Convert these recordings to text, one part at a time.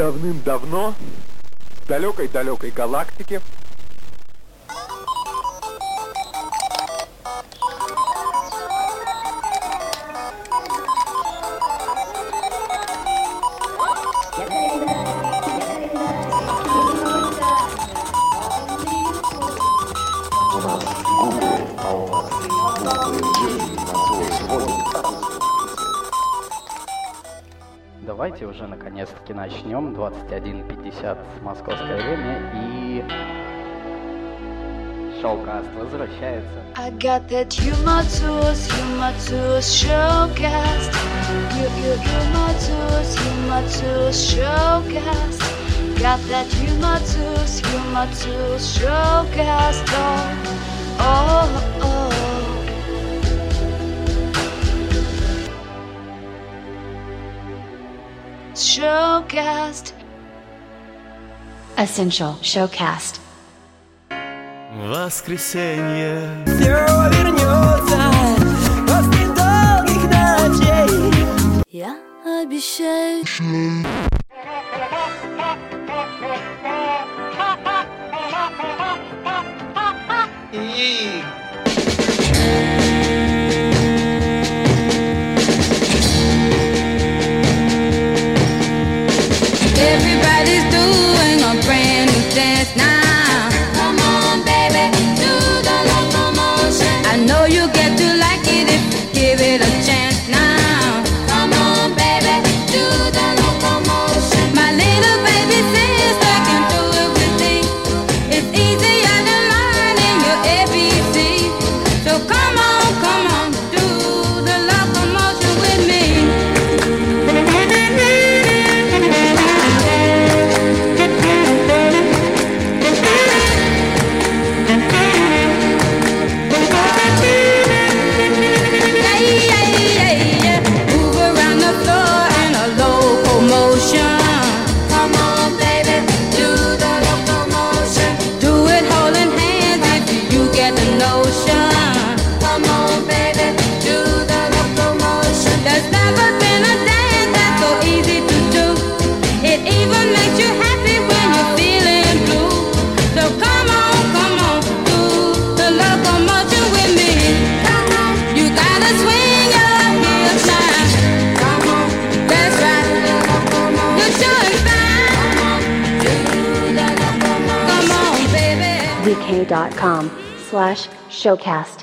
давным-давно в далекой-далекой галактике. У нас губы, а у вас губы давайте уже наконец-таки начнем. 21.50 московское время и... Шоукаст возвращается. I got that humor tools, humor tools, showcast. You, you, humor tools, humor tools, showcast. Got that humor tools, humor tools, showcast. Oh, oh, oh. Showcast. Essential Showcast. Воскресенье. Все вернется после долгих ночей. Я обещаю. И everybody vk.com slash showcast.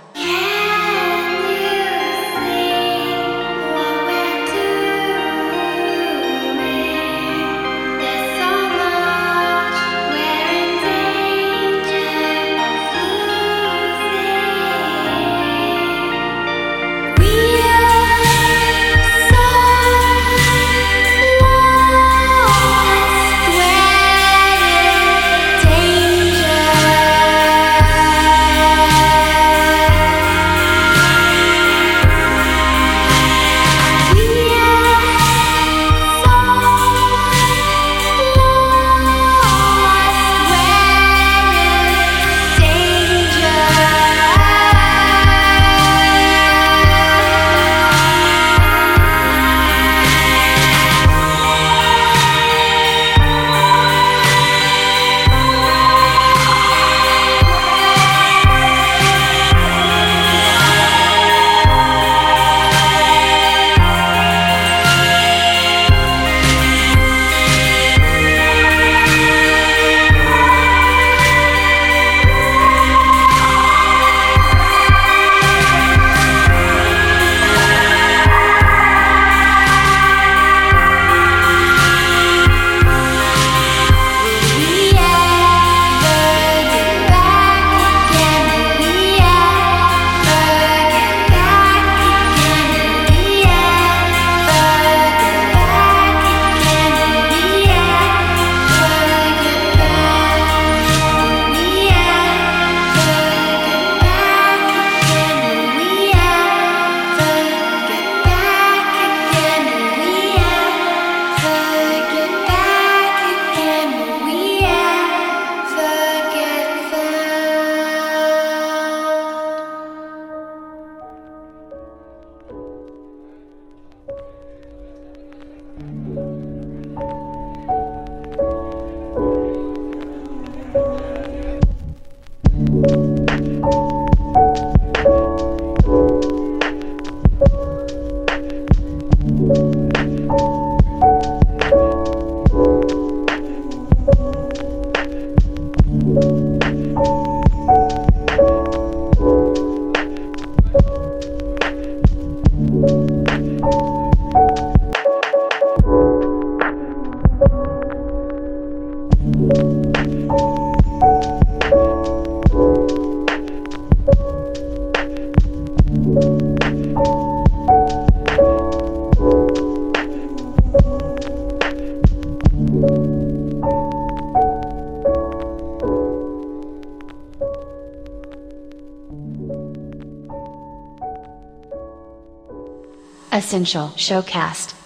Essential Showcast.